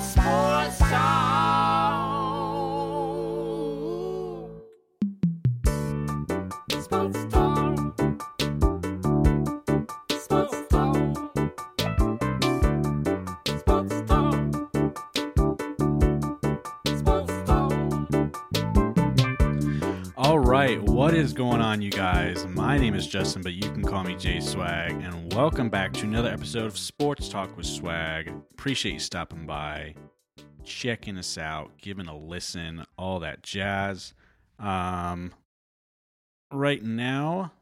Talk. Right, what is going on, you guys? My name is Justin, but you can call me Jay Swag, and welcome back to another episode of Sports Talk with Swag. Appreciate you stopping by, checking us out, giving a listen, all that jazz. Um, right now,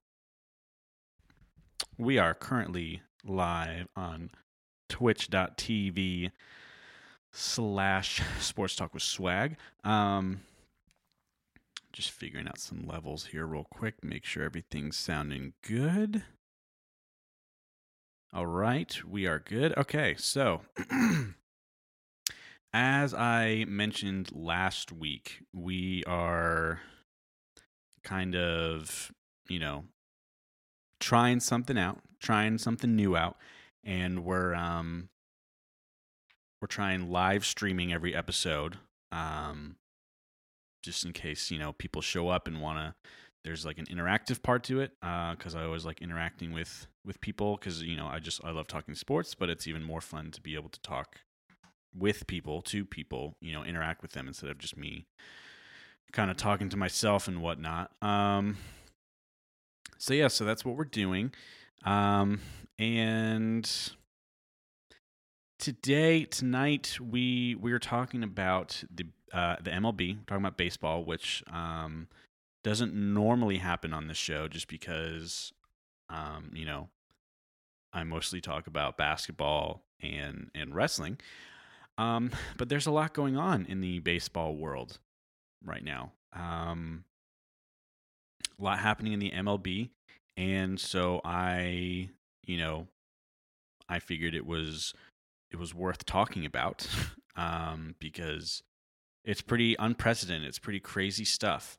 we are currently live on twitch.tv slash sports talk with swag. Um, just figuring out some levels here real quick make sure everything's sounding good. All right we are good. Okay so as i mentioned last week we are kind of you know trying something out trying something new out and we're um we're trying live streaming every episode um just in case you know people show up and want to there's like an interactive part to it because i always like interacting with with people because you know i just i love talking sports but it's even more fun to be able to talk with people to people you know interact with them instead of just me kind of talking to myself and whatnot um so yeah so that's what we're doing um and today tonight we we are talking about the uh, the MLB, talking about baseball, which um, doesn't normally happen on this show, just because um, you know I mostly talk about basketball and and wrestling. Um, but there's a lot going on in the baseball world right now. Um, a lot happening in the MLB, and so I, you know, I figured it was it was worth talking about um, because it's pretty unprecedented. It's pretty crazy stuff.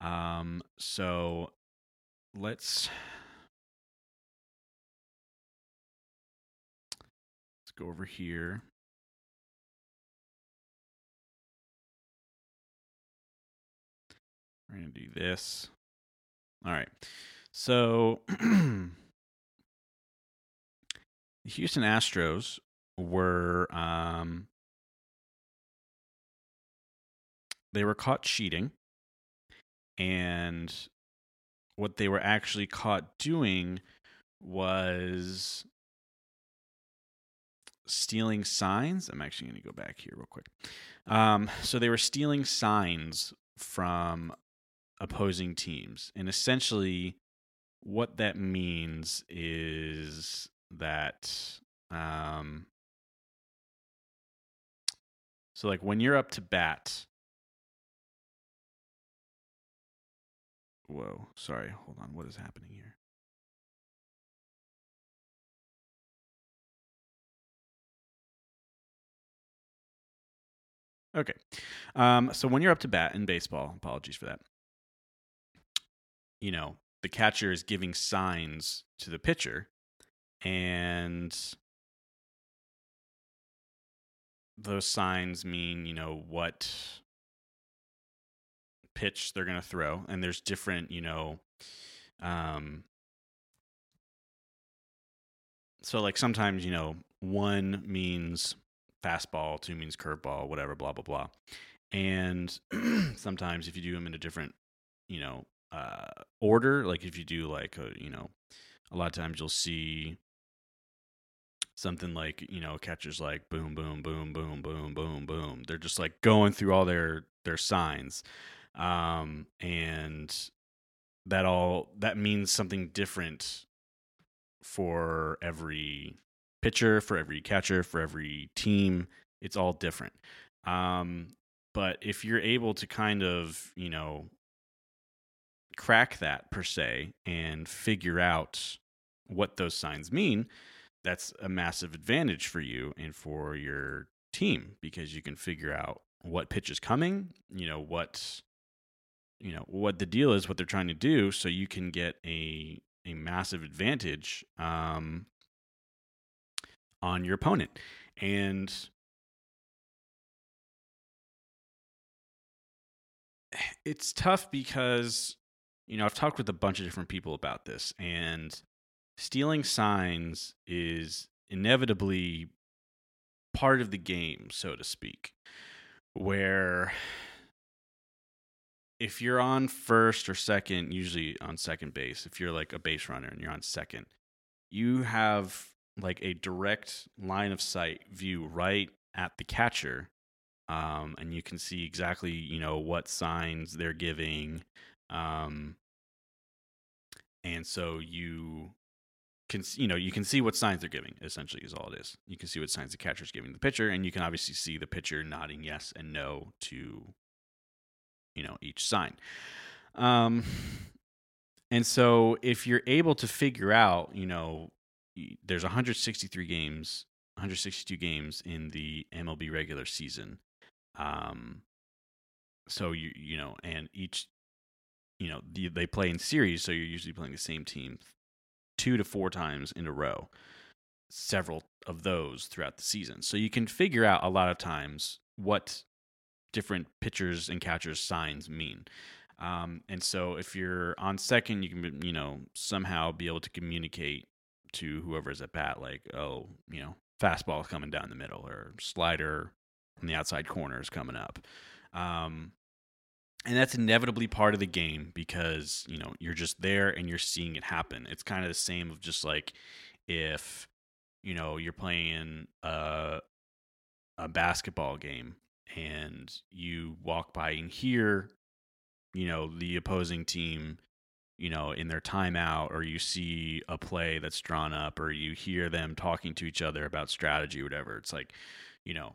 Um, so let's let's go over here. We're gonna do this. All right. So the Houston Astros were um, they were caught cheating and what they were actually caught doing was stealing signs. I'm actually going to go back here real quick. Um, so they were stealing signs from opposing teams and essentially what that means is that um, so like when you're up to bat Whoa, sorry. Hold on. What is happening here? Okay. Um, so when you're up to bat in baseball, apologies for that. You know, the catcher is giving signs to the pitcher, and those signs mean, you know, what pitch they're going to throw and there's different you know um so like sometimes you know one means fastball two means curveball whatever blah blah blah. And sometimes if you do them in a different you know uh order like if you do like a, you know a lot of times you'll see something like you know catchers like boom boom boom boom boom boom boom. They're just like going through all their their signs um, and that all that means something different for every pitcher, for every catcher, for every team. It's all different. Um, but if you're able to kind of, you know, crack that per se and figure out what those signs mean, that's a massive advantage for you and for your team because you can figure out what pitch is coming, you know, what you know what the deal is, what they're trying to do, so you can get a a massive advantage um, on your opponent. And it's tough because you know I've talked with a bunch of different people about this, and stealing signs is inevitably part of the game, so to speak, where if you're on first or second, usually on second base, if you're like a base runner and you're on second, you have like a direct line of sight view right at the catcher. Um, and you can see exactly, you know, what signs they're giving. Um, and so you can, you know, you can see what signs they're giving, essentially, is all it is. You can see what signs the catcher's giving the pitcher, and you can obviously see the pitcher nodding yes and no to you know each sign. Um and so if you're able to figure out you know there's 163 games 162 games in the MLB regular season. Um so you you know and each you know the, they play in series so you're usually playing the same team two to four times in a row several of those throughout the season. So you can figure out a lot of times what different pitchers and catchers signs mean. Um, and so if you're on second, you can you know somehow be able to communicate to whoever's at bat, like oh you know fastball coming down the middle or slider on the outside corner is coming up. Um, and that's inevitably part of the game because you know you're just there and you're seeing it happen. It's kind of the same of just like if you know you're playing a a basketball game and you walk by and hear you know the opposing team you know in their timeout or you see a play that's drawn up or you hear them talking to each other about strategy whatever it's like you know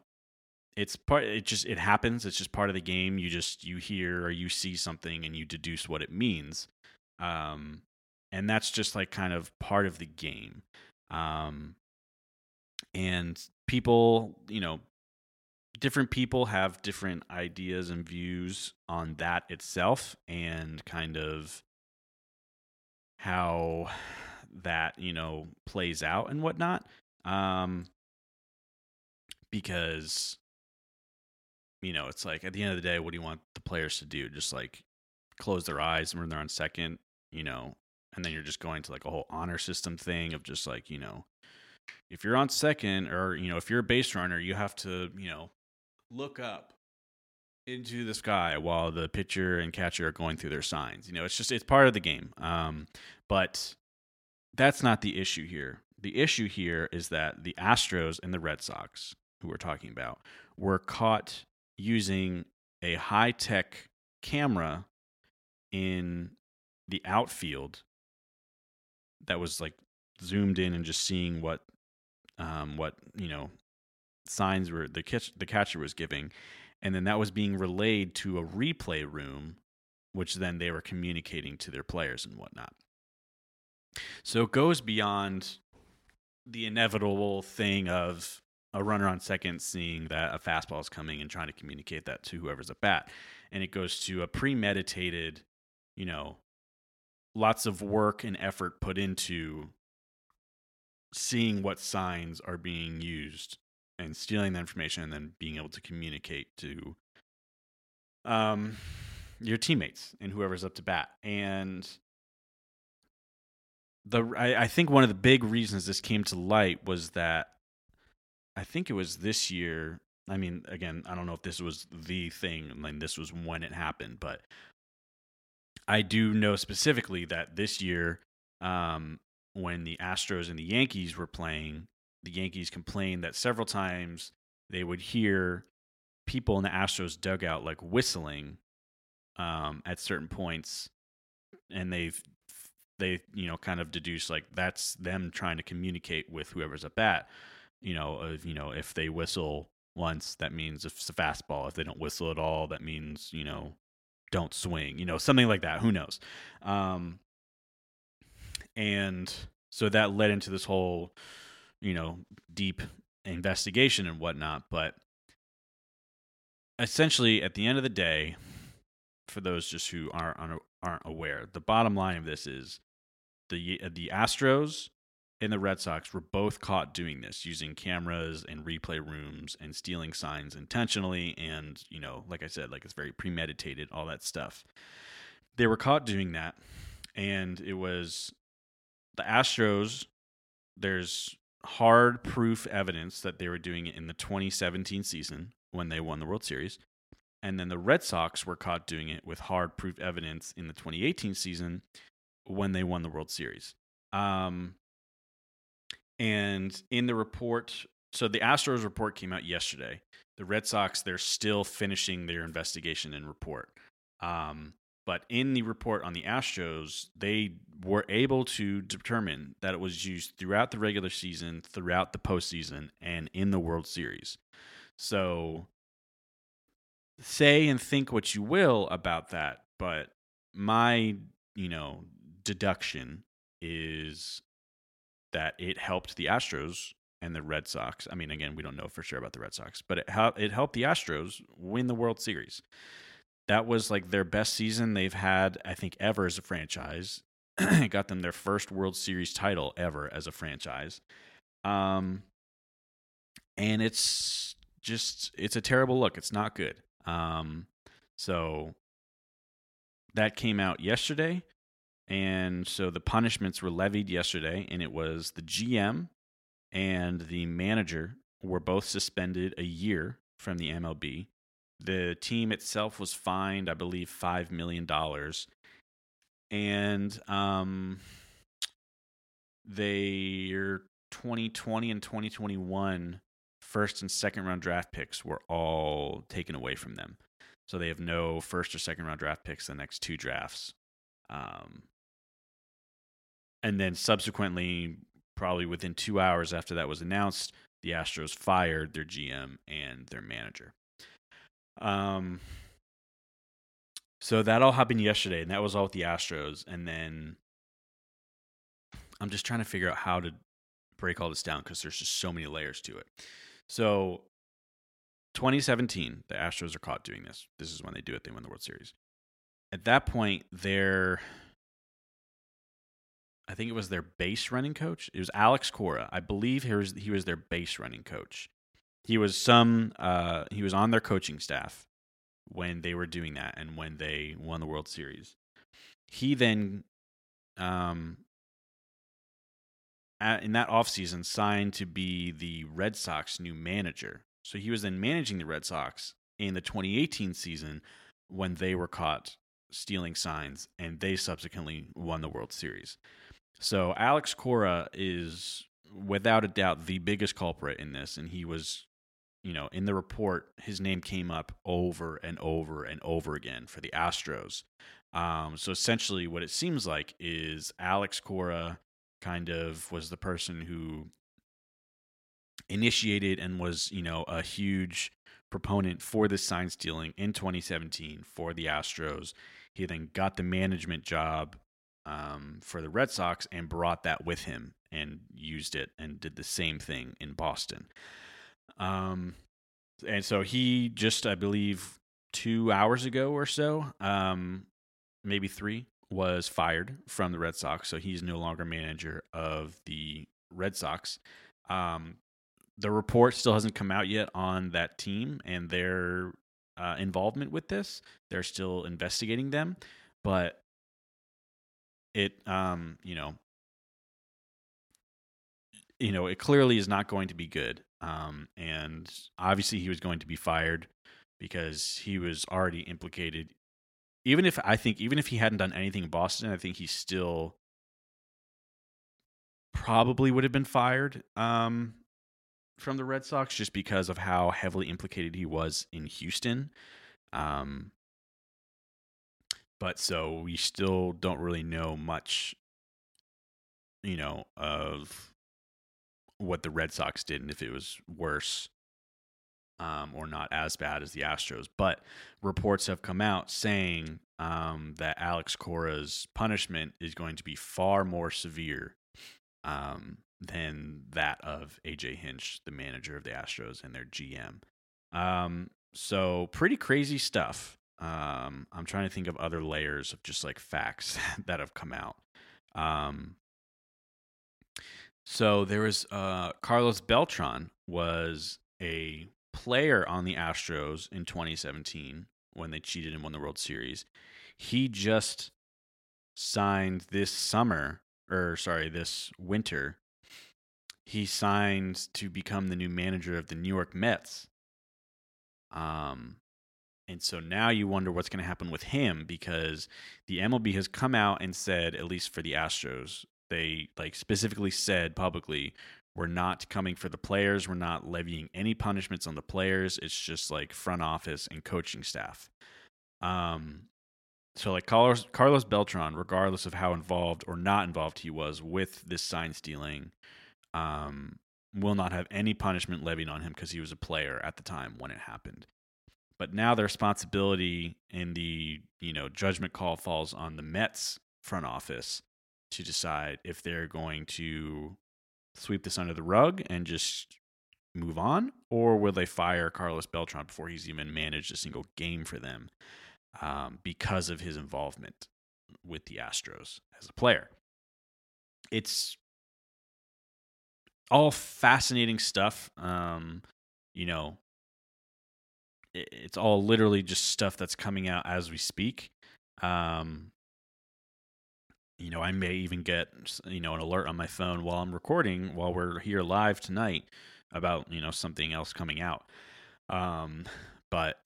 it's part it just it happens it's just part of the game you just you hear or you see something and you deduce what it means um and that's just like kind of part of the game um and people you know different people have different ideas and views on that itself and kind of how that you know plays out and whatnot um because you know it's like at the end of the day what do you want the players to do? Just like close their eyes when they're on second you know and then you're just going to like a whole honor system thing of just like you know if you're on second or you know if you're a base runner you have to you know look up into the sky while the pitcher and catcher are going through their signs. You know, it's just it's part of the game. Um, but that's not the issue here. The issue here is that the Astros and the Red Sox, who we're talking about, were caught using a high tech camera in the outfield that was like zoomed in and just seeing what um what you know signs were the catch, the catcher was giving and then that was being relayed to a replay room which then they were communicating to their players and whatnot. So it goes beyond the inevitable thing of a runner on second seeing that a fastball is coming and trying to communicate that to whoever's at bat. And it goes to a premeditated you know lots of work and effort put into seeing what signs are being used and stealing the information and then being able to communicate to um your teammates and whoever's up to bat and the I, I think one of the big reasons this came to light was that I think it was this year. I mean, again, I don't know if this was the thing, and then this was when it happened, but I do know specifically that this year, um, when the Astros and the Yankees were playing, the Yankees complained that several times they would hear people in the Astros dugout like whistling um, at certain points, and they've they you know kind of deduce like that's them trying to communicate with whoever's at bat. You know, you know if they whistle once, that means it's a fastball. If they don't whistle at all, that means you know don't swing. You know, something like that. Who knows? Um, and so that led into this whole you know deep investigation and whatnot. But essentially, at the end of the day, for those just who aren't aren't aware, the bottom line of this is the uh, the Astros and the Red Sox were both caught doing this, using cameras and replay rooms and stealing signs intentionally. And, you know, like I said, like it's very premeditated, all that stuff. They were caught doing that. And it was the Astros, there's hard proof evidence that they were doing it in the 2017 season when they won the World Series. And then the Red Sox were caught doing it with hard proof evidence in the 2018 season when they won the World Series. Um, and in the report, so the Astros report came out yesterday. The Red Sox, they're still finishing their investigation and report. Um, but in the report on the Astros, they were able to determine that it was used throughout the regular season, throughout the postseason, and in the World Series. So say and think what you will about that, but my, you know, deduction is that it helped the Astros and the Red Sox. I mean, again, we don't know for sure about the Red Sox, but it, it helped the Astros win the World Series. That was like their best season they've had, I think, ever as a franchise. it got them their first World Series title ever as a franchise. Um, and it's just, it's a terrible look. It's not good. Um, so that came out yesterday. And so the punishments were levied yesterday, and it was the GM and the manager were both suspended a year from the MLB. The team itself was fined, I believe, $5 million. And um, their 2020 and 2021 first and second round draft picks were all taken away from them. So they have no first or second round draft picks the next two drafts. Um, and then subsequently, probably within two hours after that was announced, the Astros fired their GM and their manager. Um, so that all happened yesterday, and that was all with the Astros. And then I'm just trying to figure out how to break all this down because there's just so many layers to it. So 2017, the Astros are caught doing this. This is when they do it. They win the World Series. At that point, they're I think it was their base running coach. It was Alex Cora. I believe he was he was their base running coach. He was some uh, he was on their coaching staff when they were doing that and when they won the World Series. He then um at, in that offseason signed to be the Red Sox new manager. So he was then managing the Red Sox in the 2018 season when they were caught stealing signs and they subsequently won the World Series. So Alex Cora is without a doubt the biggest culprit in this, and he was, you know, in the report, his name came up over and over and over again for the Astros. Um, so essentially, what it seems like is Alex Cora kind of was the person who initiated and was, you know, a huge proponent for this sign stealing in 2017 for the Astros. He then got the management job um, for the Red Sox and brought that with him and used it and did the same thing in Boston. Um, and so he just, I believe, two hours ago or so, um, maybe three, was fired from the Red Sox. So he's no longer manager of the Red Sox. Um, the report still hasn't come out yet on that team and their uh, involvement with this. They're still investigating them, but it, um, you know, you know, it clearly is not going to be good. Um, and obviously, he was going to be fired because he was already implicated. Even if I think, even if he hadn't done anything in Boston, I think he still probably would have been fired um, from the Red Sox just because of how heavily implicated he was in Houston. Um, but so we still don't really know much, you know, of what the Red Sox did and if it was worse um, or not as bad as the Astros. But reports have come out saying um, that Alex Cora's punishment is going to be far more severe um, than that of AJ Hinch, the manager of the Astros and their GM. Um, so pretty crazy stuff. Um, I'm trying to think of other layers of just like facts that have come out. Um, So there was uh, Carlos Beltran was a player on the Astros in 2017 when they cheated and won the World Series. He just signed this summer, or sorry, this winter. He signed to become the new manager of the New York Mets. Um, and so now you wonder what's going to happen with him because the MLB has come out and said, at least for the Astros, they like specifically said publicly, we're not coming for the players. We're not levying any punishments on the players. It's just like front office and coaching staff. Um, so like Carlos Carlos Beltran, regardless of how involved or not involved he was with this sign stealing, um, will not have any punishment levied on him because he was a player at the time when it happened. But now the responsibility and the you know judgment call falls on the Mets front office to decide if they're going to sweep this under the rug and just move on, or will they fire Carlos Beltran before he's even managed a single game for them um, because of his involvement with the Astros as a player? It's all fascinating stuff. Um, you know, it's all literally just stuff that's coming out as we speak. Um, you know, I may even get you know an alert on my phone while I'm recording while we're here live tonight about you know something else coming out. Um, but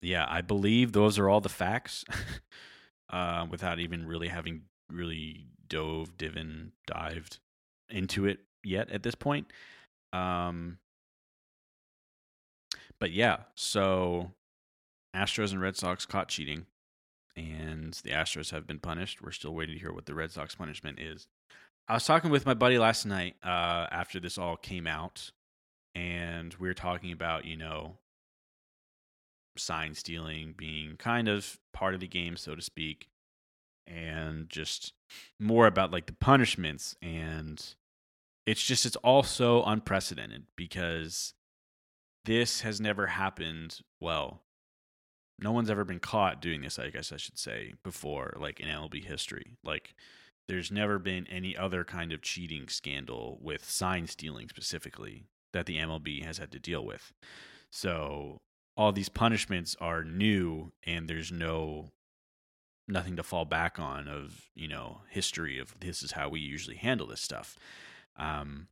yeah, I believe those are all the facts. uh, without even really having really dove, divin, dived into it yet at this point. Um, but yeah, so Astros and Red Sox caught cheating, and the Astros have been punished. We're still waiting to hear what the Red Sox punishment is. I was talking with my buddy last night uh, after this all came out, and we were talking about, you know, sign stealing being kind of part of the game, so to speak, and just more about like the punishments. And it's just, it's all so unprecedented because this has never happened. Well, no one's ever been caught doing this, I guess I should say, before, like in MLB history. Like, there's never been any other kind of cheating scandal with sign stealing specifically that the MLB has had to deal with. So, all these punishments are new and there's no nothing to fall back on of, you know, history of this is how we usually handle this stuff. Um,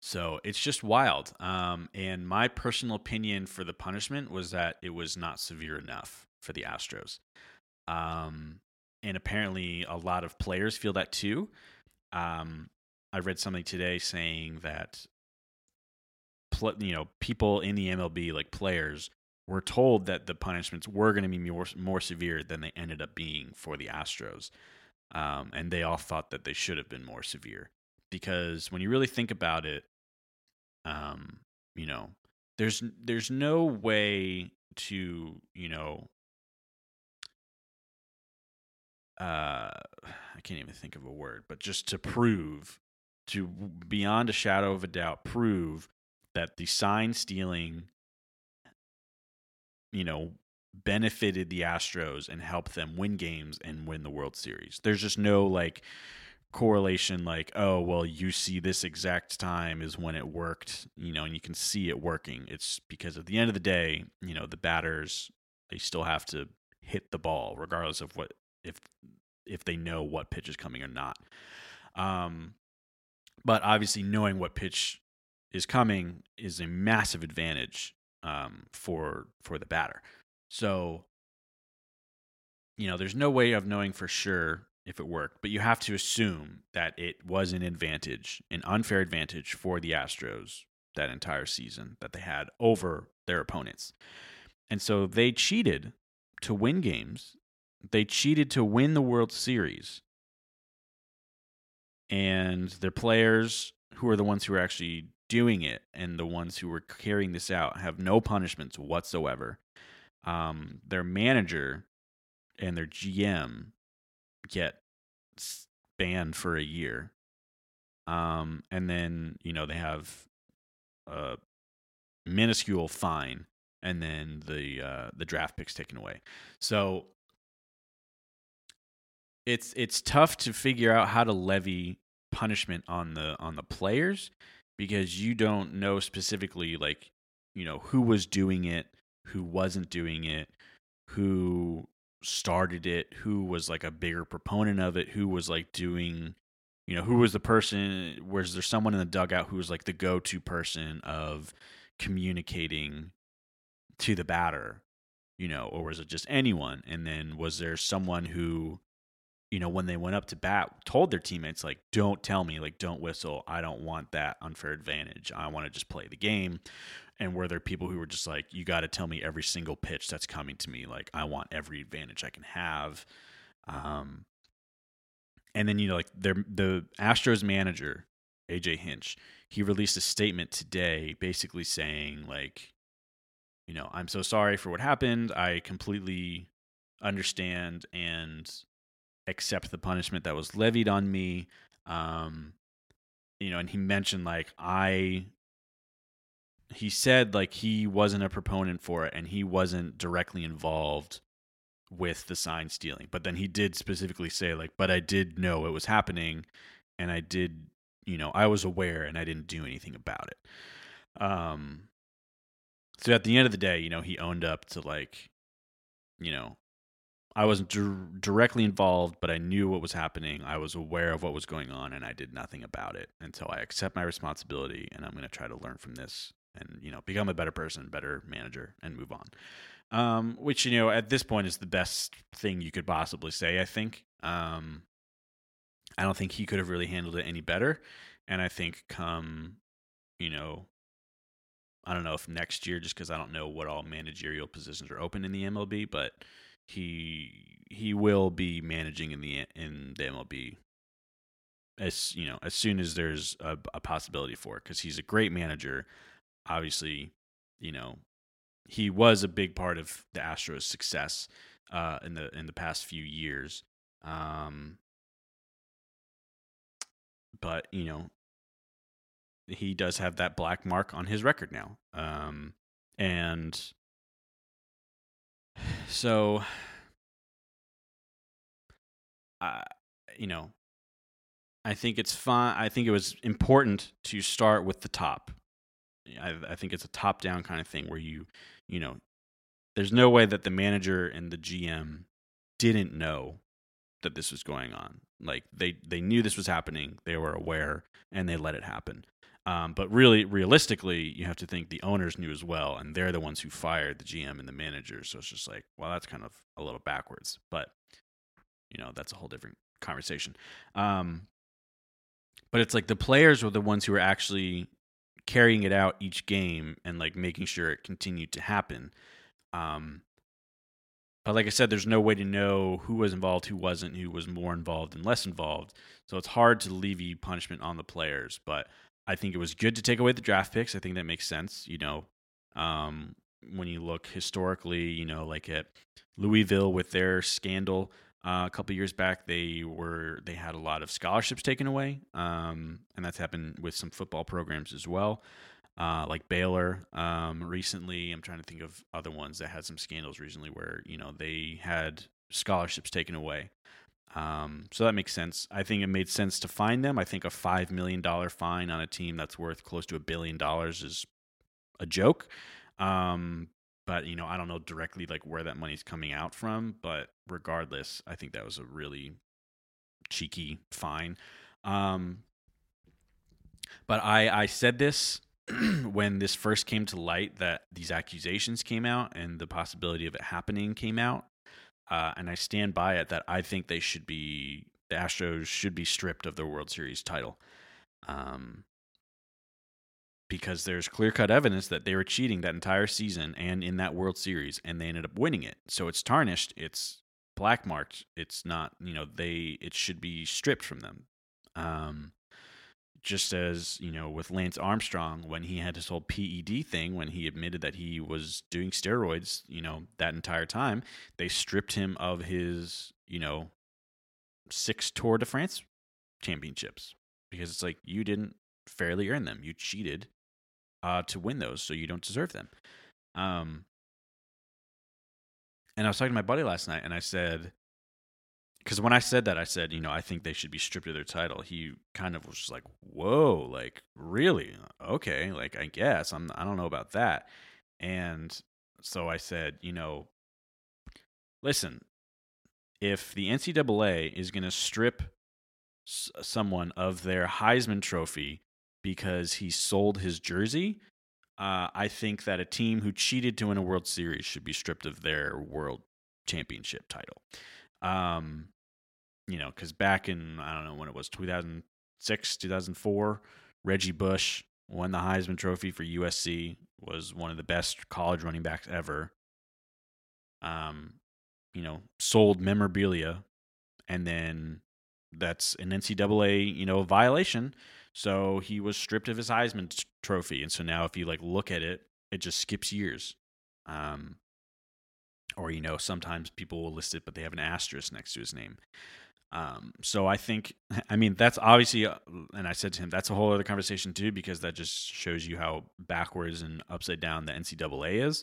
so it's just wild. Um, and my personal opinion for the punishment was that it was not severe enough for the Astros. Um, and apparently, a lot of players feel that too. Um, I read something today saying that, pl- you know, people in the MLB, like players, were told that the punishments were going to be more more severe than they ended up being for the Astros, um, and they all thought that they should have been more severe because when you really think about it, um, you know, there's there's no way to you know, uh, I can't even think of a word, but just to prove, to beyond a shadow of a doubt, prove that the sign stealing, you know, benefited the Astros and helped them win games and win the World Series. There's just no like correlation like oh well you see this exact time is when it worked you know and you can see it working. It's because at the end of the day you know the batters they still have to hit the ball regardless of what if if they know what pitch is coming or not. Um but obviously knowing what pitch is coming is a massive advantage um for for the batter. So you know there's no way of knowing for sure if it worked, but you have to assume that it was an advantage, an unfair advantage for the Astros that entire season that they had over their opponents. And so they cheated to win games. They cheated to win the World Series. And their players, who are the ones who are actually doing it and the ones who were carrying this out, have no punishments whatsoever. Um, their manager and their GM get banned for a year. Um, and then, you know, they have a minuscule fine and then the uh, the draft picks taken away. So it's it's tough to figure out how to levy punishment on the on the players because you don't know specifically like you know who was doing it, who wasn't doing it, who started it, who was like a bigger proponent of it, who was like doing you know, who was the person was there someone in the dugout who was like the go-to person of communicating to the batter, you know, or was it just anyone? And then was there someone who you know, when they went up to bat, told their teammates, like, don't tell me, like, don't whistle. I don't want that unfair advantage. I want to just play the game. And were there people who were just like, you got to tell me every single pitch that's coming to me? Like, I want every advantage I can have. Um, and then, you know, like, the Astros manager, AJ Hinch, he released a statement today basically saying, like, you know, I'm so sorry for what happened. I completely understand and accept the punishment that was levied on me. Um, you know, and he mentioned like I he said like he wasn't a proponent for it and he wasn't directly involved with the sign stealing. But then he did specifically say like, but I did know it was happening and I did, you know, I was aware and I didn't do anything about it. Um so at the end of the day, you know, he owned up to like, you know, I wasn't dir- directly involved, but I knew what was happening. I was aware of what was going on, and I did nothing about it until I accept my responsibility. And I'm going to try to learn from this, and you know, become a better person, better manager, and move on. Um, which you know, at this point, is the best thing you could possibly say. I think. Um, I don't think he could have really handled it any better, and I think come, you know, I don't know if next year, just because I don't know what all managerial positions are open in the MLB, but he he will be managing in the in the MLB as you know as soon as there's a, a possibility for it because he's a great manager. Obviously, you know he was a big part of the Astros' success uh, in the in the past few years. Um, but you know he does have that black mark on his record now, um, and so uh, you know i think it's fine i think it was important to start with the top I, I think it's a top down kind of thing where you you know there's no way that the manager and the gm didn't know that this was going on like they they knew this was happening they were aware and they let it happen um, but really, realistically, you have to think the owners knew as well, and they're the ones who fired the GM and the manager. So it's just like, well, that's kind of a little backwards. But you know, that's a whole different conversation. Um, but it's like the players were the ones who were actually carrying it out each game and like making sure it continued to happen. Um, but like I said, there's no way to know who was involved, who wasn't, who was more involved and less involved. So it's hard to levy punishment on the players. But I think it was good to take away the draft picks. I think that makes sense. You know, um, when you look historically, you know, like at Louisville with their scandal uh, a couple years back, they were they had a lot of scholarships taken away, um, and that's happened with some football programs as well. Uh, like Baylor um, recently, I'm trying to think of other ones that had some scandals recently where you know they had scholarships taken away. Um, so that makes sense. I think it made sense to fine them. I think a five million dollar fine on a team that's worth close to a billion dollars is a joke. Um, but you know, I don't know directly like where that money's coming out from. But regardless, I think that was a really cheeky fine. Um, but I I said this when this first came to light that these accusations came out and the possibility of it happening came out uh, and I stand by it that I think they should be the Astros should be stripped of their World Series title, um, because there's clear cut evidence that they were cheating that entire season and in that World Series, and they ended up winning it. So it's tarnished. It's black marked. It's not. You know they. It should be stripped from them. Um, just as you know with Lance Armstrong when he had his whole PED thing when he admitted that he was doing steroids you know that entire time they stripped him of his you know six Tour de France championships because it's like you didn't fairly earn them you cheated uh, to win those so you don't deserve them um and I was talking to my buddy last night and I said because when I said that, I said, you know, I think they should be stripped of their title. He kind of was just like, whoa, like really? Okay, like I guess I'm. I don't know about that. And so I said, you know, listen, if the NCAA is going to strip s- someone of their Heisman Trophy because he sold his jersey, uh, I think that a team who cheated to win a World Series should be stripped of their World Championship title. Um, you know, because back in I don't know when it was 2006, 2004, Reggie Bush won the Heisman Trophy for USC. Was one of the best college running backs ever. Um, you know, sold memorabilia, and then that's an NCAA you know violation. So he was stripped of his Heisman t- trophy, and so now if you like look at it, it just skips years. Um, or you know, sometimes people will list it, but they have an asterisk next to his name. Um, so I think, I mean, that's obviously, uh, and I said to him, that's a whole other conversation too, because that just shows you how backwards and upside down the NCAA is.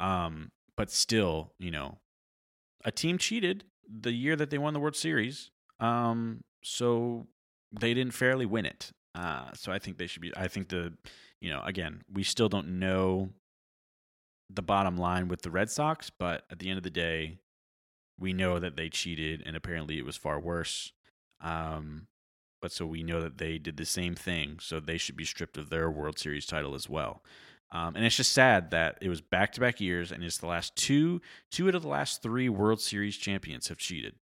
Um, but still, you know, a team cheated the year that they won the World Series. Um, so they didn't fairly win it. Uh, so I think they should be. I think the, you know, again, we still don't know the bottom line with the Red Sox, but at the end of the day, we know that they cheated, and apparently it was far worse. Um, but so we know that they did the same thing, so they should be stripped of their World Series title as well. Um, and it's just sad that it was back to back years, and it's the last two two out of the last three World Series champions have cheated.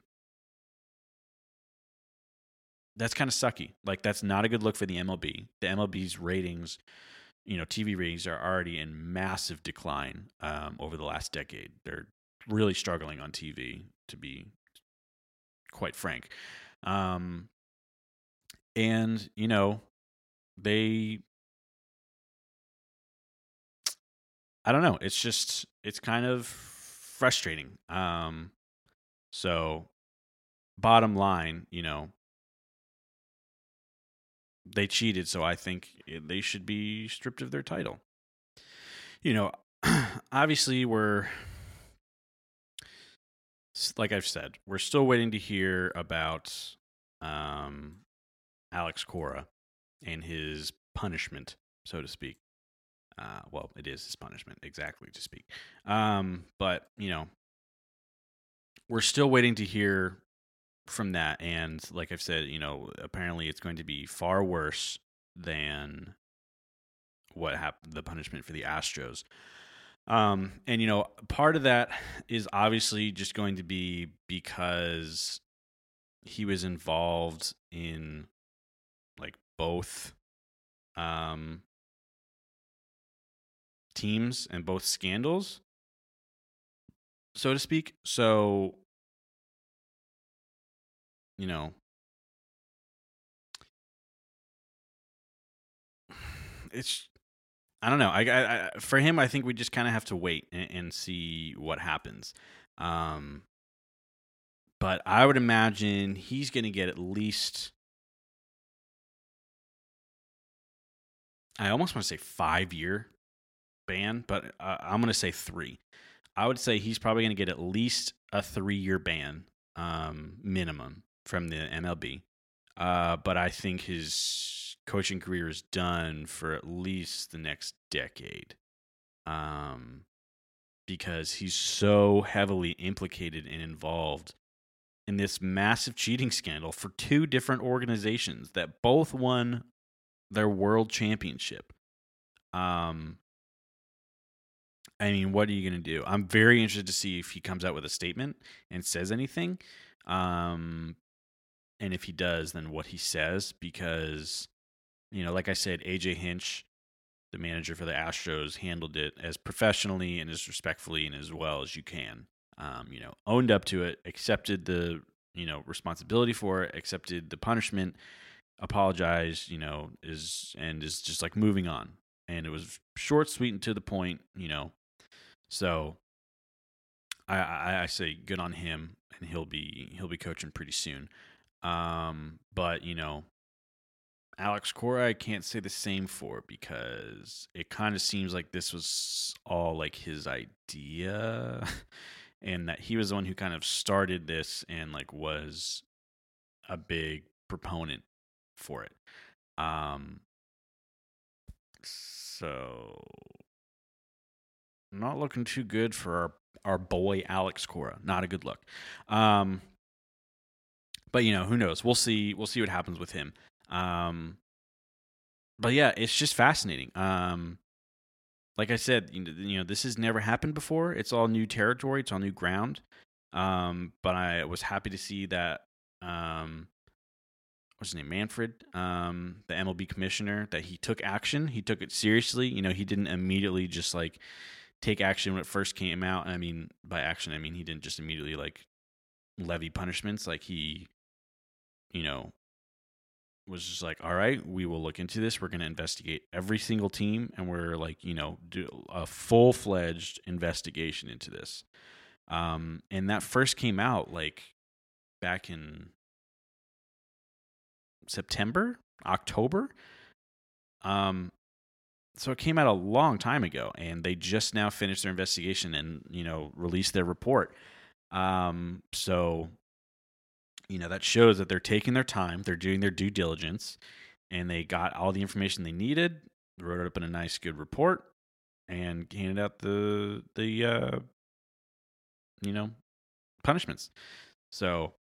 That's kind of sucky. Like that's not a good look for the MLB. The MLB's ratings, you know, TV ratings are already in massive decline um, over the last decade. They're really struggling on TV, to be quite frank. Um, and you know, they I don't know. It's just it's kind of frustrating. Um so bottom line, you know, they cheated, so I think they should be stripped of their title. You know, obviously we're like I've said, we're still waiting to hear about um Alex Cora and his punishment, so to speak. Uh, well, it is his punishment, exactly to speak. Um, but you know, we're still waiting to hear from that, and like I've said, you know, apparently it's going to be far worse than what happened, the punishment for the Astros. Um, and you know, part of that is obviously just going to be because he was involved in like both um teams and both scandals so to speak so you know it's i don't know i, I, I for him i think we just kind of have to wait and, and see what happens. Um but i would imagine he's going to get at least i almost want to say five year ban but uh, i'm going to say three. I would say he's probably going to get at least a three year ban um minimum from the mlb uh, but I think his coaching career is done for at least the next decade. Um, because he's so heavily implicated and involved in this massive cheating scandal for two different organizations that both won their world championship. Um, I mean, what are you going to do? I'm very interested to see if he comes out with a statement and says anything. Um, and if he does, then what he says, because, you know, like I said, AJ Hinch, the manager for the Astros, handled it as professionally and as respectfully and as well as you can. Um, you know, owned up to it, accepted the, you know, responsibility for it, accepted the punishment, apologized, you know, is and is just like moving on. And it was short, sweet, and to the point, you know. So I, I, I say good on him, and he'll be he'll be coaching pretty soon. Um, but you know, Alex Cora, I can't say the same for because it kind of seems like this was all like his idea, and that he was the one who kind of started this and like was a big proponent for it. Um, so not looking too good for our our boy Alex Cora. Not a good look. Um, but you know who knows? We'll see. We'll see what happens with him. Um, but yeah, it's just fascinating. Um, like I said, you know, this has never happened before. It's all new territory. It's all new ground. Um, but I was happy to see that. Um, what's his name? Manfred, um, the MLB commissioner, that he took action. He took it seriously. You know, he didn't immediately just like take action when it first came out. I mean, by action, I mean he didn't just immediately like levy punishments. Like he, you know, was just like, all right, we will look into this. We're going to investigate every single team, and we're like, you know, do a full fledged investigation into this. Um, and that first came out like back in September, October. Um, so it came out a long time ago, and they just now finished their investigation and you know released their report. Um, so you know that shows that they're taking their time, they're doing their due diligence, and they got all the information they needed, wrote it up in a nice, good report, and handed out the the uh, you know punishments. So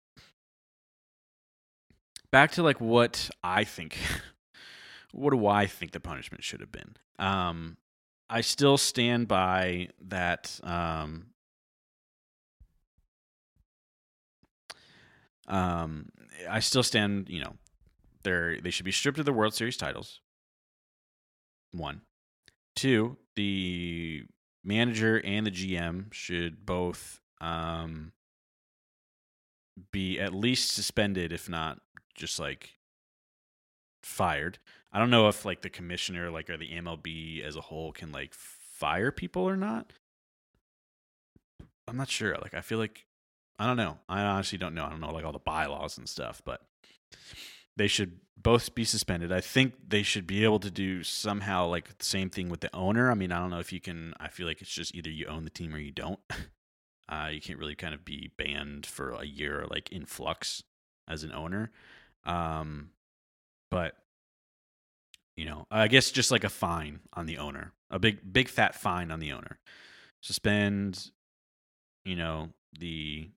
back to like what I think. what do I think the punishment should have been? Um, I still stand by that. Um, um, I still stand. You know, they they should be stripped of the World Series titles. One, two. The manager and the GM should both um, be at least suspended, if not just like fired. I don't know if like the commissioner, like or the MLB as a whole, can like fire people or not. I'm not sure. Like I feel like I don't know. I honestly don't know. I don't know like all the bylaws and stuff, but they should both be suspended. I think they should be able to do somehow like the same thing with the owner. I mean, I don't know if you can. I feel like it's just either you own the team or you don't. Uh, you can't really kind of be banned for a year like in flux as an owner. Um, but you know, I guess just like a fine on the owner, a big big fat fine on the owner. Suspend, you know, the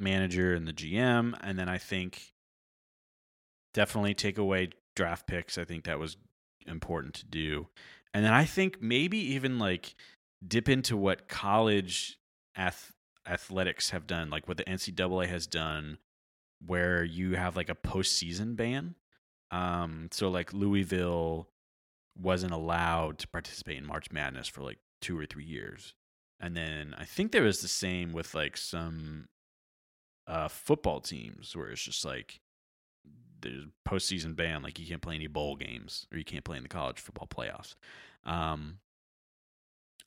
manager and the GM, and then I think definitely take away draft picks. I think that was important to do. And then I think maybe even like dip into what college ath- athletics have done, like what the NCAA has done, where you have like a postseason ban. Um, so like Louisville wasn't allowed to participate in March Madness for like two or three years. And then I think there was the same with like some uh, football teams where it's just like there's postseason ban, like you can't play any bowl games or you can't play in the college football playoffs. Um,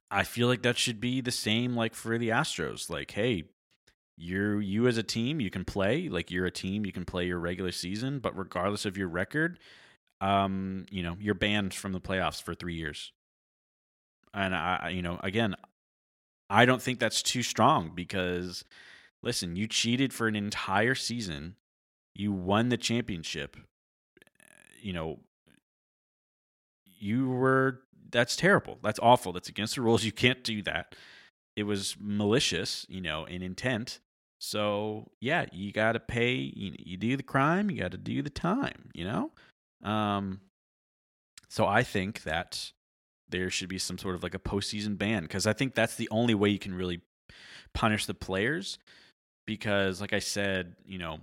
I feel like that should be the same like for the Astros. Like, hey, you're you as a team, you can play. Like you're a team, you can play your regular season, but regardless of your record, um, you know, you're banned from the playoffs for three years. And I, you know, again, I don't think that's too strong because, listen, you cheated for an entire season, you won the championship. You know, you were that's terrible. That's awful. That's against the rules. You can't do that. It was malicious, you know, in intent. So yeah, you got to pay. You, you do the crime, you got to do the time. You know. Um. So I think that there should be some sort of like a postseason ban because I think that's the only way you can really punish the players. Because, like I said, you know,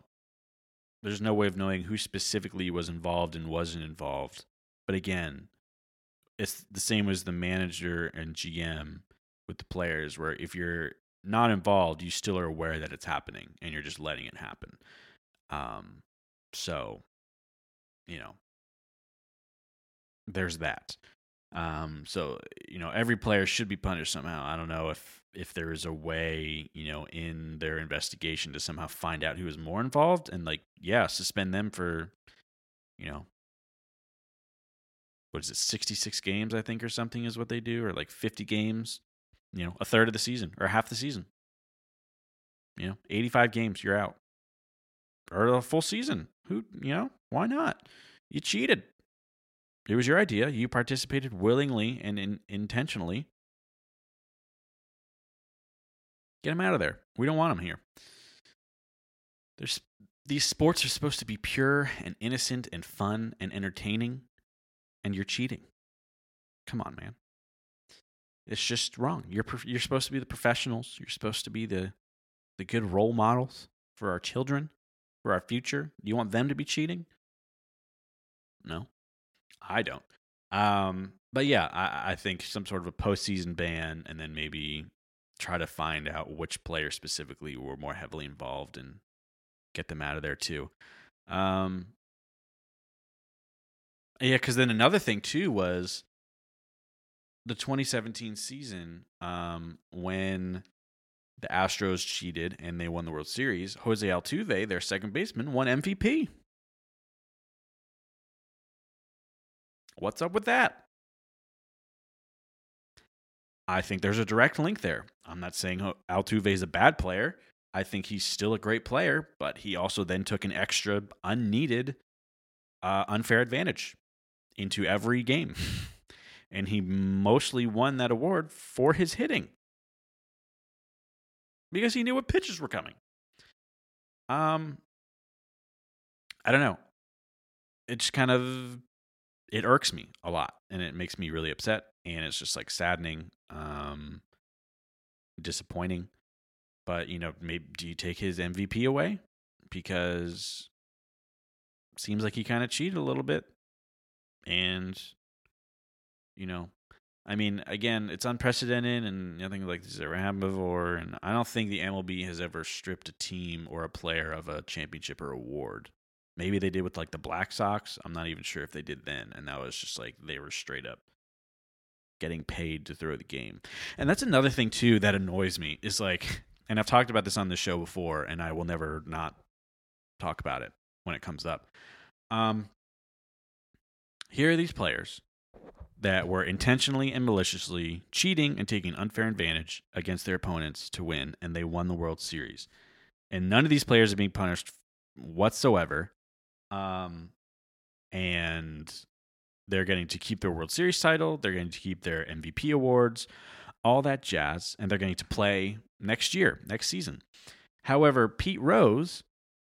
there's no way of knowing who specifically was involved and wasn't involved. But again, it's the same as the manager and GM with the players, where if you're not involved, you still are aware that it's happening and you're just letting it happen. Um, so, you know, there's that. Um, so you know, every player should be punished somehow. I don't know if if there is a way, you know, in their investigation to somehow find out who is more involved and like, yeah, suspend them for, you know, what is it, 66 games, I think, or something is what they do, or like 50 games, you know, a third of the season or half the season. You know, 85 games, you're out. Or a full season. Who, you know, why not? You cheated. It was your idea. You participated willingly and in, intentionally. Get him out of there. We don't want him here. There's these sports are supposed to be pure and innocent and fun and entertaining, and you're cheating. Come on, man. It's just wrong. You're you're supposed to be the professionals. You're supposed to be the the good role models for our children, for our future. Do You want them to be cheating? No, I don't. Um, but yeah, I, I think some sort of a postseason ban, and then maybe try to find out which players specifically were more heavily involved and get them out of there too. Um, yeah, because then another thing too was the 2017 season um, when the Astros cheated and they won the World Series. Jose Altuve, their second baseman, won MVP. What's up with that? I think there's a direct link there. I'm not saying Altuve is a bad player. I think he's still a great player, but he also then took an extra unneeded uh, unfair advantage into every game. and he mostly won that award for his hitting because he knew what pitches were coming. Um, I don't know. It just kind of it irks me a lot, and it makes me really upset, and it's just like saddening, um, disappointing. But you know, maybe do you take his MVP away because seems like he kind of cheated a little bit, and you know, I mean, again, it's unprecedented and nothing like this has ever happened before. And I don't think the MLB has ever stripped a team or a player of a championship or award. Maybe they did with like the Black Sox. I'm not even sure if they did then. And that was just like they were straight up getting paid to throw the game. And that's another thing too that annoys me is like, and I've talked about this on the show before, and I will never not talk about it when it comes up. Um, here are these players that were intentionally and maliciously cheating and taking unfair advantage against their opponents to win, and they won the World Series. And none of these players are being punished whatsoever. Um, and they're getting to keep their World Series title, they're going to keep their MVP awards, all that jazz, and they're going to play next year, next season. However, Pete Rose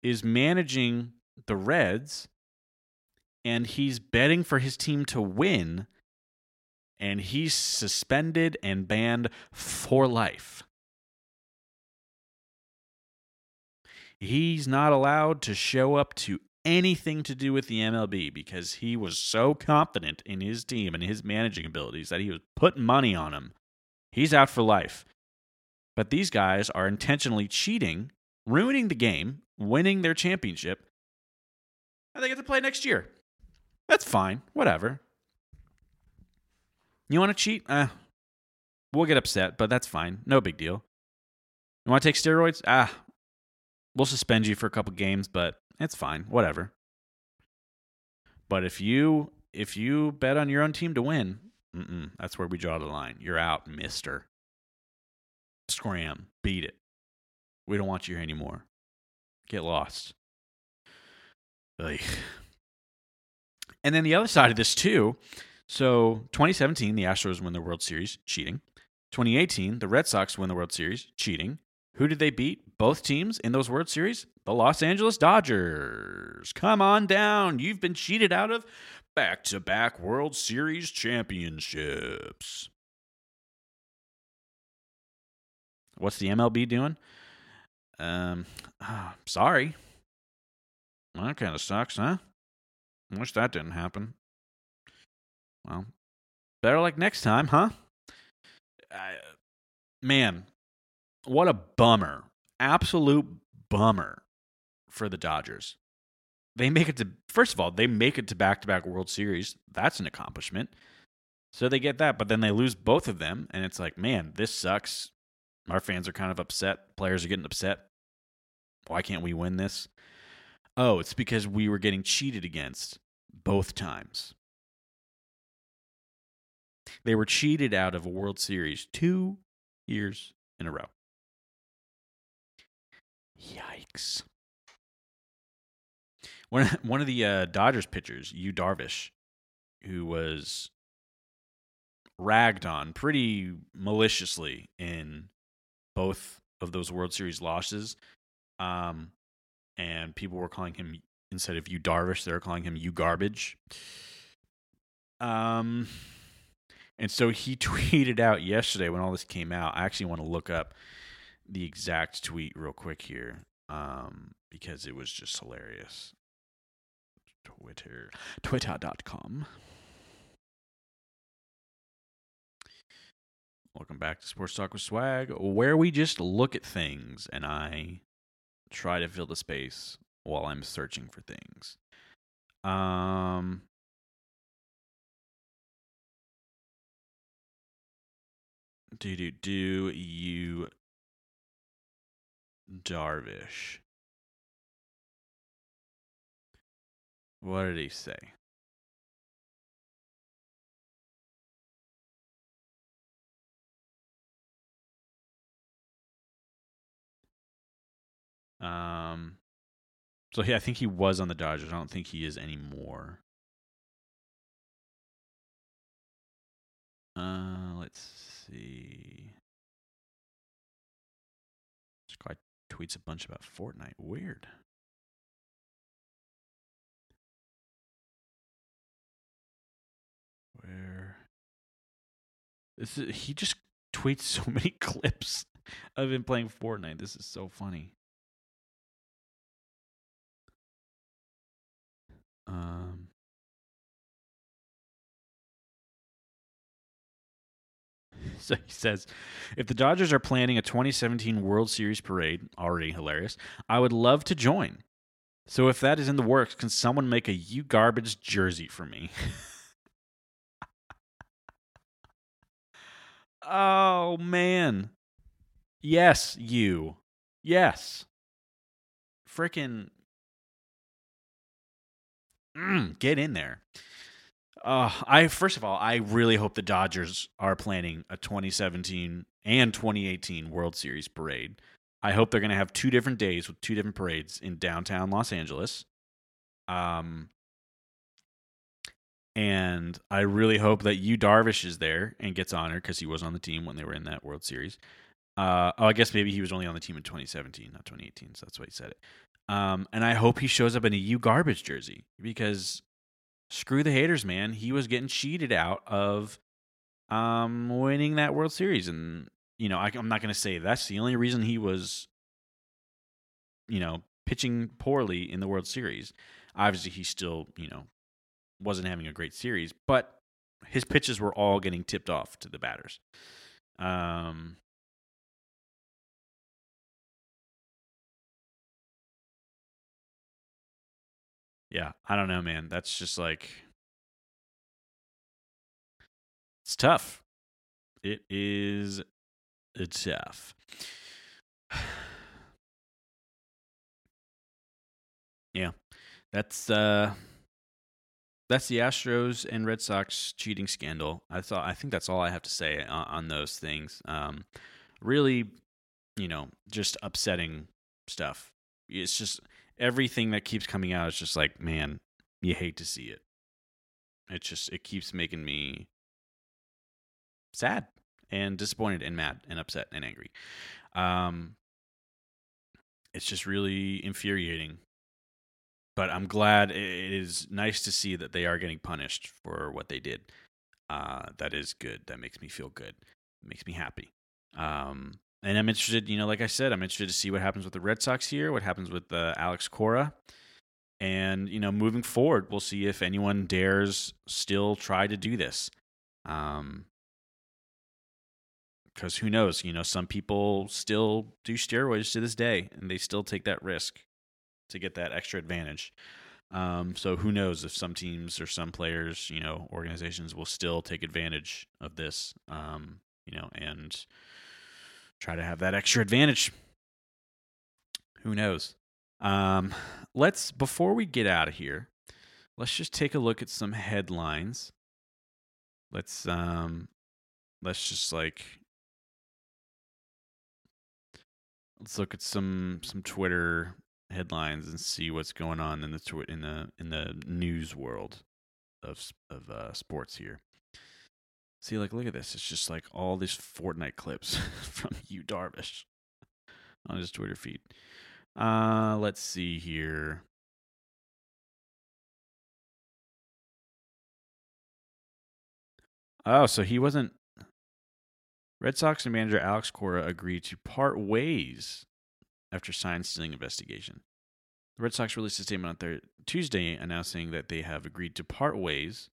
is managing the Reds and he's betting for his team to win and he's suspended and banned for life. He's not allowed to show up to anything to do with the MLB because he was so confident in his team and his managing abilities that he was putting money on him. He's out for life. But these guys are intentionally cheating, ruining the game, winning their championship, and they get to play next year. That's fine. Whatever. You want to cheat? Eh, we'll get upset, but that's fine. No big deal. You want to take steroids? Ah, we'll suspend you for a couple games, but it's fine. Whatever. But if you if you bet on your own team to win, that's where we draw the line. You're out, Mister. Scram, beat it. We don't want you here anymore. Get lost. Ugh. And then the other side of this too. So 2017, the Astros win the World Series, cheating. 2018, the Red Sox win the World Series, cheating. Who did they beat? Both teams in those World Series? The Los Angeles Dodgers. Come on down. You've been cheated out of back to back World Series championships. What's the MLB doing? Um, ah, sorry. Well, that kind of sucks, huh? Wish that didn't happen. Well, better like next time, huh? I, man, what a bummer. Absolute bummer for the Dodgers. They make it to, first of all, they make it to back to back World Series. That's an accomplishment. So they get that, but then they lose both of them. And it's like, man, this sucks. Our fans are kind of upset. Players are getting upset. Why can't we win this? Oh, it's because we were getting cheated against both times. They were cheated out of a World Series two years in a row. Yikes. One one of the uh, Dodgers pitchers, Yu Darvish, who was ragged on pretty maliciously in both of those World Series losses. Um, and people were calling him instead of Yu Darvish, they were calling him you garbage. Um, and so he tweeted out yesterday when all this came out. I actually want to look up the exact tweet real quick here, um, because it was just hilarious. Twitter, twitter.com. Welcome back to Sports Talk with Swag, where we just look at things and I try to fill the space while I'm searching for things. Um do do do Yu Darvish. What did he say? Um, so yeah, I think he was on the Dodgers. I don't think he is anymore. Uh, let's see. This guy tweets a bunch about Fortnite. Weird. This is, he just tweets so many clips of him playing Fortnite. This is so funny. Um, so he says, if the Dodgers are planning a 2017 World Series parade, already hilarious, I would love to join. So if that is in the works, can someone make a you garbage jersey for me? oh man. Yes, you. Yes. Freaking Mm, get in there. Uh, I first of all, I really hope the Dodgers are planning a 2017 and 2018 World Series parade. I hope they're going to have two different days with two different parades in downtown Los Angeles. Um, and I really hope that Yu Darvish is there and gets honored because he was on the team when they were in that World Series. Uh, oh, I guess maybe he was only on the team in 2017, not 2018. So that's why he said it. Um, and I hope he shows up in a you garbage jersey because screw the haters, man. He was getting cheated out of um, winning that World Series, and you know I, I'm not going to say that's the only reason he was, you know, pitching poorly in the World Series. Obviously, he still you know wasn't having a great series, but his pitches were all getting tipped off to the batters. Um, yeah, I don't know, man. That's just like it's tough. It is it's tough. yeah. That's uh that's the Astros and Red Sox cheating scandal. I thought I think that's all I have to say on, on those things. Um really, you know, just upsetting stuff. It's just everything that keeps coming out is just like, man, you hate to see it. It just it keeps making me sad and disappointed and mad and upset and angry. Um it's just really infuriating. But I'm glad it is nice to see that they are getting punished for what they did. Uh that is good. That makes me feel good. It makes me happy. Um and I'm interested, you know, like I said, I'm interested to see what happens with the Red Sox here, what happens with uh, Alex Cora. And, you know, moving forward, we'll see if anyone dares still try to do this. Um, because who knows, you know, some people still do steroids to this day and they still take that risk to get that extra advantage. Um, so who knows if some teams or some players, you know, organizations will still take advantage of this, um, you know, and try to have that extra advantage. Who knows? Um, let's before we get out of here, let's just take a look at some headlines. Let's um, let's just like let's look at some some Twitter headlines and see what's going on in the twi- in the in the news world of of uh, sports here. See, like, look at this. It's just like all these Fortnite clips from Yu, Darvish, on his Twitter feed. Uh, let's see here. Oh, so he wasn't. Red Sox and manager Alex Cora agreed to part ways after sign stealing investigation. The Red Sox released a statement on thir- Tuesday announcing that they have agreed to part ways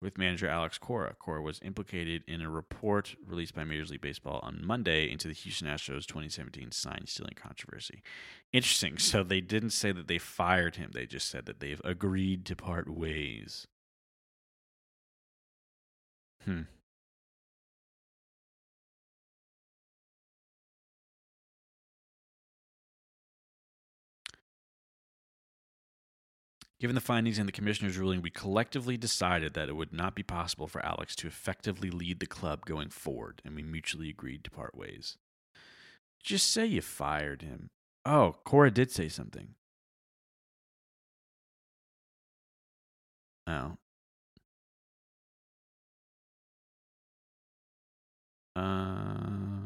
with manager Alex Cora. Cora was implicated in a report released by Major League Baseball on Monday into the Houston Astros 2017 sign stealing controversy. Interesting. So they didn't say that they fired him, they just said that they've agreed to part ways. Hmm. Given the findings in the commissioner's ruling, we collectively decided that it would not be possible for Alex to effectively lead the club going forward, and we mutually agreed to part ways. Just say you fired him. Oh, Cora did say something. Oh. Um.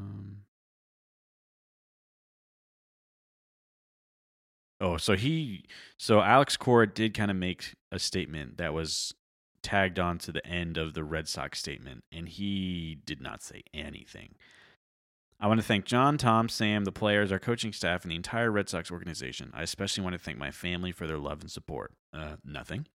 Oh, so he, so Alex Cora did kind of make a statement that was tagged on to the end of the Red Sox statement, and he did not say anything. I want to thank John, Tom, Sam, the players, our coaching staff, and the entire Red Sox organization. I especially want to thank my family for their love and support. Uh, nothing.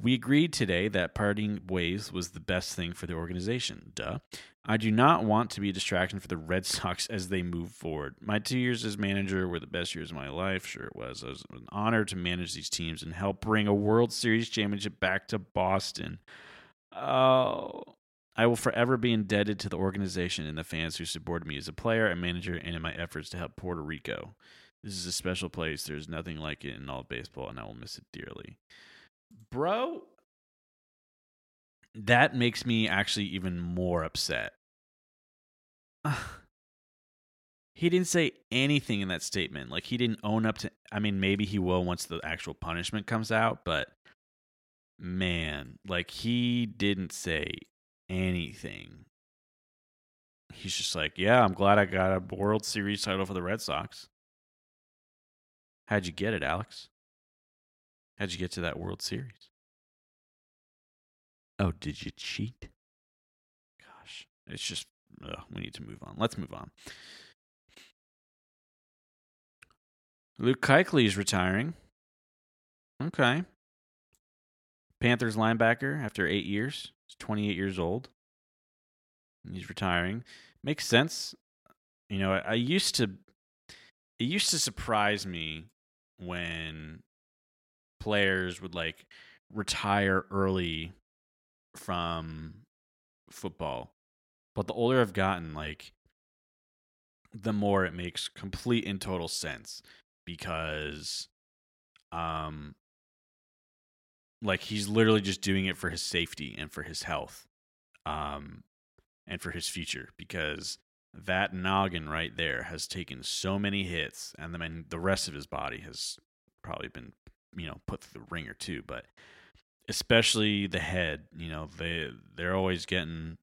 We agreed today that parting ways was the best thing for the organization. Duh. I do not want to be a distraction for the Red Sox as they move forward. My two years as manager were the best years of my life. Sure, it was. It was an honor to manage these teams and help bring a World Series championship back to Boston. Oh, I will forever be indebted to the organization and the fans who supported me as a player and manager and in my efforts to help Puerto Rico. This is a special place. There's nothing like it in all of baseball, and I will miss it dearly. Bro, that makes me actually even more upset. he didn't say anything in that statement. Like, he didn't own up to. I mean, maybe he will once the actual punishment comes out, but man, like, he didn't say anything. He's just like, yeah, I'm glad I got a World Series title for the Red Sox. How'd you get it, Alex? How'd you get to that World Series? Oh, did you cheat? Gosh, it's just, ugh, we need to move on. Let's move on. Luke Kuechly is retiring. Okay. Panthers linebacker after eight years. He's 28 years old. He's retiring. Makes sense. You know, I, I used to. It used to surprise me when players would like retire early from football. But the older I've gotten, like, the more it makes complete and total sense because, um, like he's literally just doing it for his safety and for his health, um, and for his future because that noggin right there has taken so many hits, and then the rest of his body has probably been, you know, put through the ringer too. But especially the head, you know, they they're always getting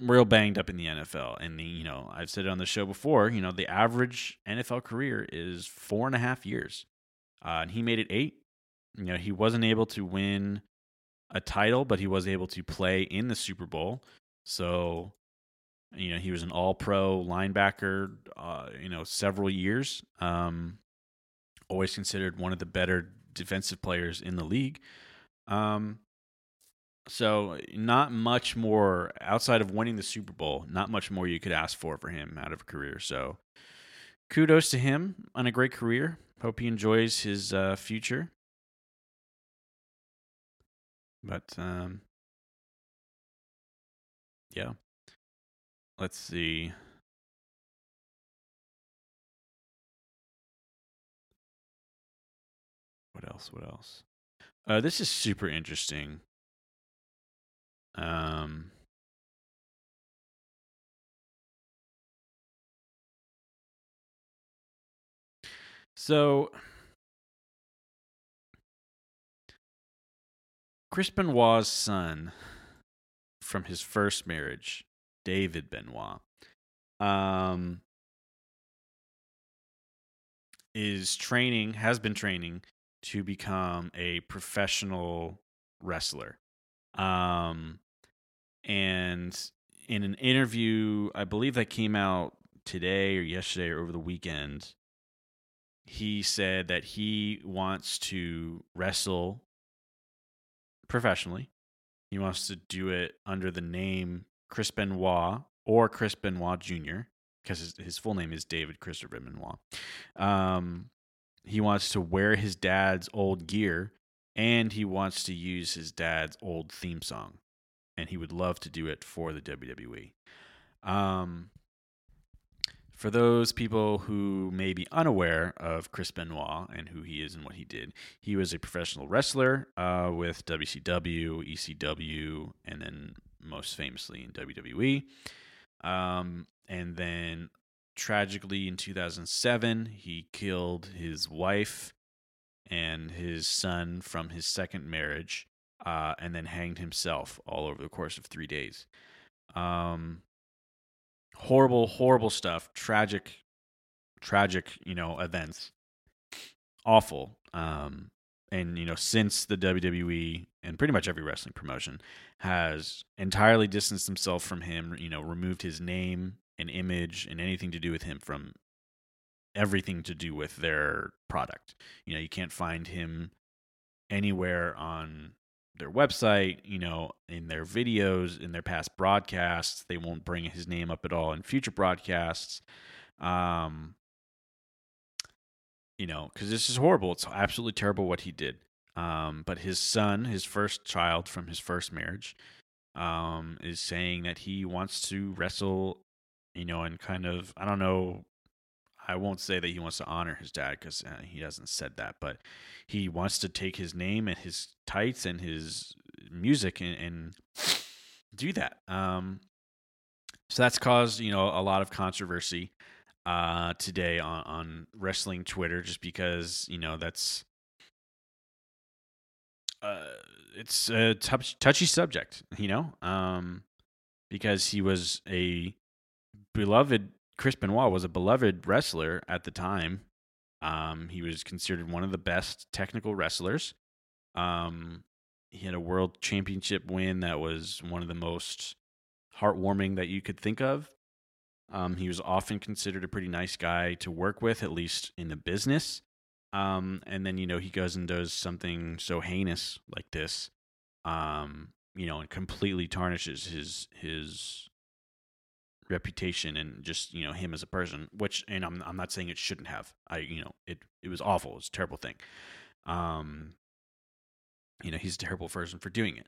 real banged up in the NFL. And the, you know, I've said it on the show before, you know, the average NFL career is four and a half years. Uh, and he made it eight. You know, he wasn't able to win a title, but he was able to play in the Super Bowl. So, you know, he was an all pro linebacker, uh, you know, several years. Um, always considered one of the better defensive players in the league. Um, so not much more outside of winning the Super Bowl. Not much more you could ask for for him out of a career. So kudos to him on a great career. Hope he enjoys his uh, future. But um, yeah, let's see. What else? What else? Uh, this is super interesting. Um, So Chris Benoit's son from his first marriage, David Benoit, um, is training, has been training to become a professional wrestler. Um, and in an interview, I believe that came out today or yesterday or over the weekend, he said that he wants to wrestle professionally. He wants to do it under the name Chris Benoit or Chris Benoit Jr. because his, his full name is David Christopher Benoit. Um, he wants to wear his dad's old gear and he wants to use his dad's old theme song. And he would love to do it for the WWE. Um, for those people who may be unaware of Chris Benoit and who he is and what he did, he was a professional wrestler uh, with WCW, ECW, and then most famously in WWE. Um, and then tragically in 2007, he killed his wife and his son from his second marriage, uh, and then hanged himself all over the course of three days. Um, horrible, horrible stuff. Tragic, tragic, you know, events. Awful. Um, and you know, since the WWE and pretty much every wrestling promotion has entirely distanced themselves from him, you know, removed his name and image and anything to do with him from everything to do with their product. You know, you can't find him anywhere on their website, you know, in their videos, in their past broadcasts. They won't bring his name up at all in future broadcasts. Um, you know, because this is horrible. It's absolutely terrible what he did. Um, but his son, his first child from his first marriage, um, is saying that he wants to wrestle, you know, and kind of, I don't know, I won't say that he wants to honor his dad because uh, he hasn't said that, but he wants to take his name and his tights and his music and, and do that. Um, so that's caused, you know, a lot of controversy uh, today on, on wrestling Twitter, just because you know that's uh, it's a touch, touchy subject, you know, um, because he was a beloved. Chris Benoit was a beloved wrestler at the time. Um, he was considered one of the best technical wrestlers. Um, he had a world championship win that was one of the most heartwarming that you could think of. Um, he was often considered a pretty nice guy to work with, at least in the business. Um, and then you know he goes and does something so heinous like this, um, you know, and completely tarnishes his his reputation and just you know him as a person. Which, and I'm I'm not saying it shouldn't have. I you know it it was awful. It's a terrible thing. Um, you know he's a terrible person for doing it.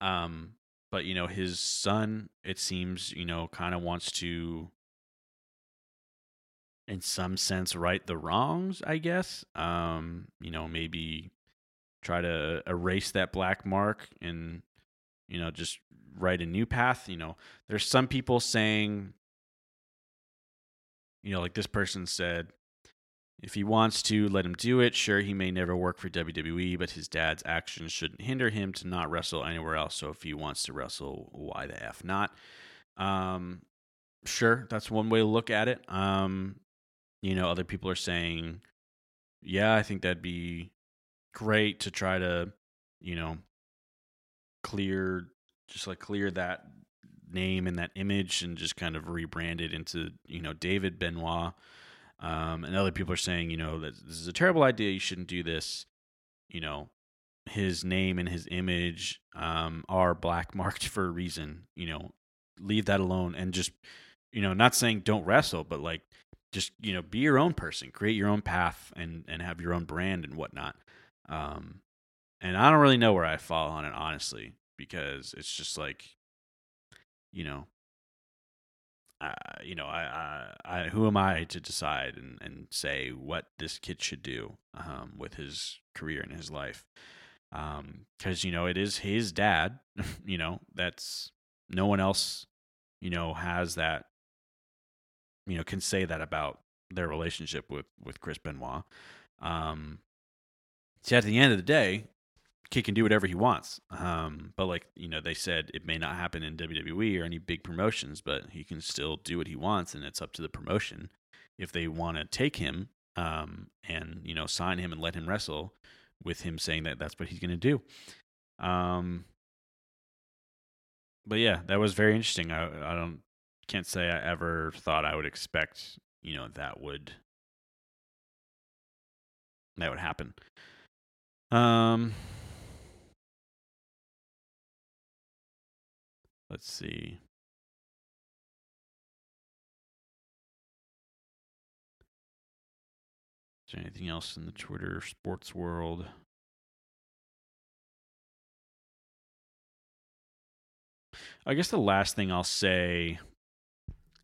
Um, but you know his son, it seems you know kind of wants to in some sense right the wrongs i guess um you know maybe try to erase that black mark and you know just write a new path you know. There's some people saying you know like this person said if he wants to let him do it. Sure he may never work for wwe but his dad's actions shouldn't hinder him to not wrestle anywhere else. So if he wants to wrestle why the f not? Um sure that's one way to look at it. Um you know other people are saying yeah i think that'd be great to try to you know clear just like clear that name and that image and just kind of rebrand it into you know david benoit um, and other people are saying you know that this is a terrible idea you shouldn't do this you know his name and his image um, are black marked for a reason you know leave that alone and just you know not saying don't wrestle but like just you know be your own person create your own path and and have your own brand and whatnot um and i don't really know where i fall on it honestly because it's just like you know uh, you know I, I i who am i to decide and and say what this kid should do um with his career and his life um because you know it is his dad you know that's no one else you know has that you know can say that about their relationship with with Chris Benoit. Um, so at the end of the day, Kid can do whatever he wants. Um, but like you know, they said it may not happen in WWE or any big promotions, but he can still do what he wants, and it's up to the promotion if they want to take him um, and you know sign him and let him wrestle with him saying that that's what he's going to do. Um, but yeah, that was very interesting. I I don't can't say I ever thought I would expect you know that would that would happen. Um, let's see. Is there anything else in the Twitter sports world? I guess the last thing I'll say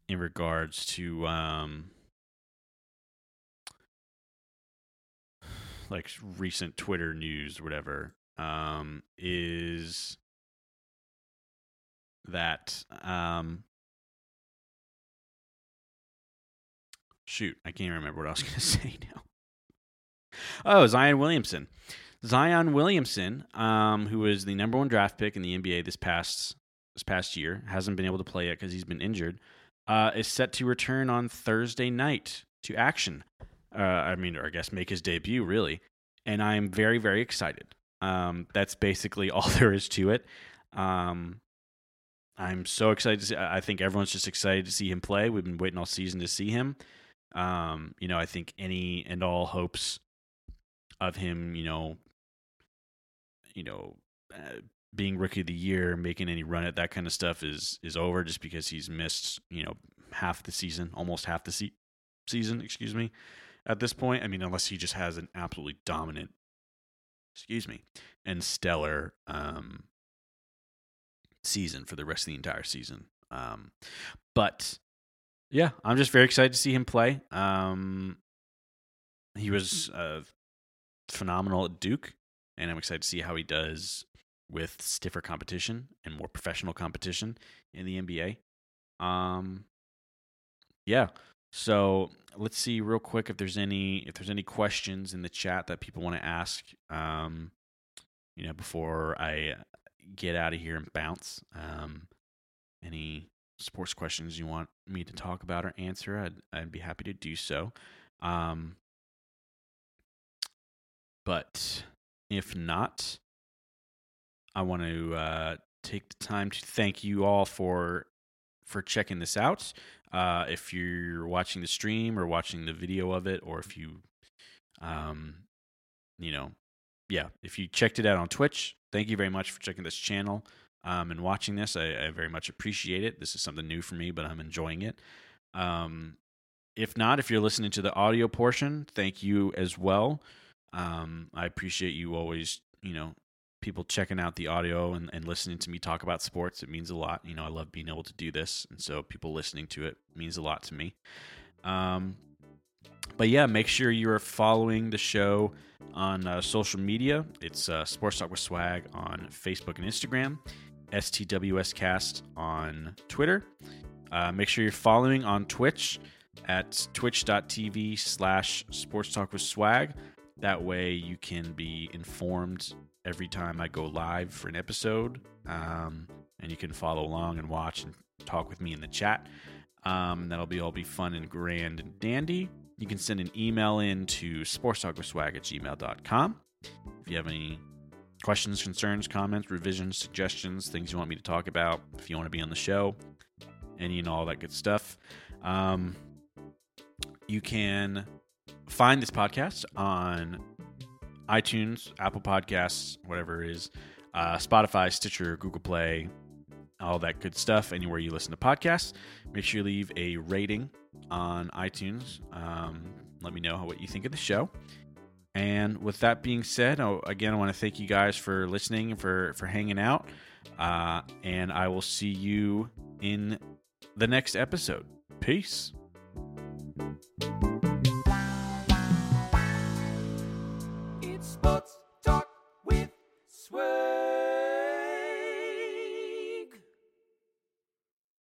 in regards to um like recent Twitter news or whatever um is that um shoot, I can't remember what I was going to say now. Oh, Zion Williamson. Zion Williamson, um, who was the number one draft pick in the NBA this past this past year, hasn't been able to play yet because he's been injured. Uh, is set to return on Thursday night to action. Uh, I mean, or I guess make his debut really, and I'm very very excited. Um, that's basically all there is to it. Um, I'm so excited to see. I think everyone's just excited to see him play. We've been waiting all season to see him. Um, you know, I think any and all hopes of him, you know, you know, uh, being rookie of the year, making any run at that kind of stuff is is over just because he's missed, you know, half the season, almost half the se- season, excuse me. At this point, I mean, unless he just has an absolutely dominant, excuse me, and stellar um, season for the rest of the entire season. Um, but yeah, I'm just very excited to see him play. Um, he was uh, phenomenal at Duke, and I'm excited to see how he does with stiffer competition and more professional competition in the NBA. Um, yeah. So let's see real quick if there's any if there's any questions in the chat that people want to ask. Um, you know, before I get out of here and bounce. Um, any sports questions you want me to talk about or answer, I'd I'd be happy to do so. Um, but if not, I want to uh, take the time to thank you all for for checking this out. Uh, if you're watching the stream or watching the video of it, or if you, um, you know, yeah, if you checked it out on Twitch, thank you very much for checking this channel um, and watching this. I, I very much appreciate it. This is something new for me, but I'm enjoying it. Um, if not, if you're listening to the audio portion, thank you as well. Um, I appreciate you always, you know, people checking out the audio and, and listening to me talk about sports. It means a lot. You know, I love being able to do this. And so people listening to it means a lot to me. Um, but yeah, make sure you are following the show on uh, social media. It's uh, Sports Talk with Swag on Facebook and Instagram, STWScast on Twitter. Uh, make sure you're following on Twitch at twitch.tv slash sports talk with swag. That way you can be informed every time I go live for an episode. Um, and you can follow along and watch and talk with me in the chat. Um, that'll be all be fun and grand and dandy. You can send an email in to sportstalkwithswag at gmail.com. If you have any questions, concerns, comments, revisions, suggestions, things you want me to talk about, if you want to be on the show, any and all that good stuff. Um, you can find this podcast on iTunes, Apple Podcasts, whatever it is, uh, Spotify, Stitcher, Google Play, all that good stuff anywhere you listen to podcasts. Make sure you leave a rating on iTunes. Um, let me know what you think of the show. And with that being said, oh, again, I want to thank you guys for listening, for for hanging out, uh, and I will see you in the next episode. Peace. It's sports talk with Swerve.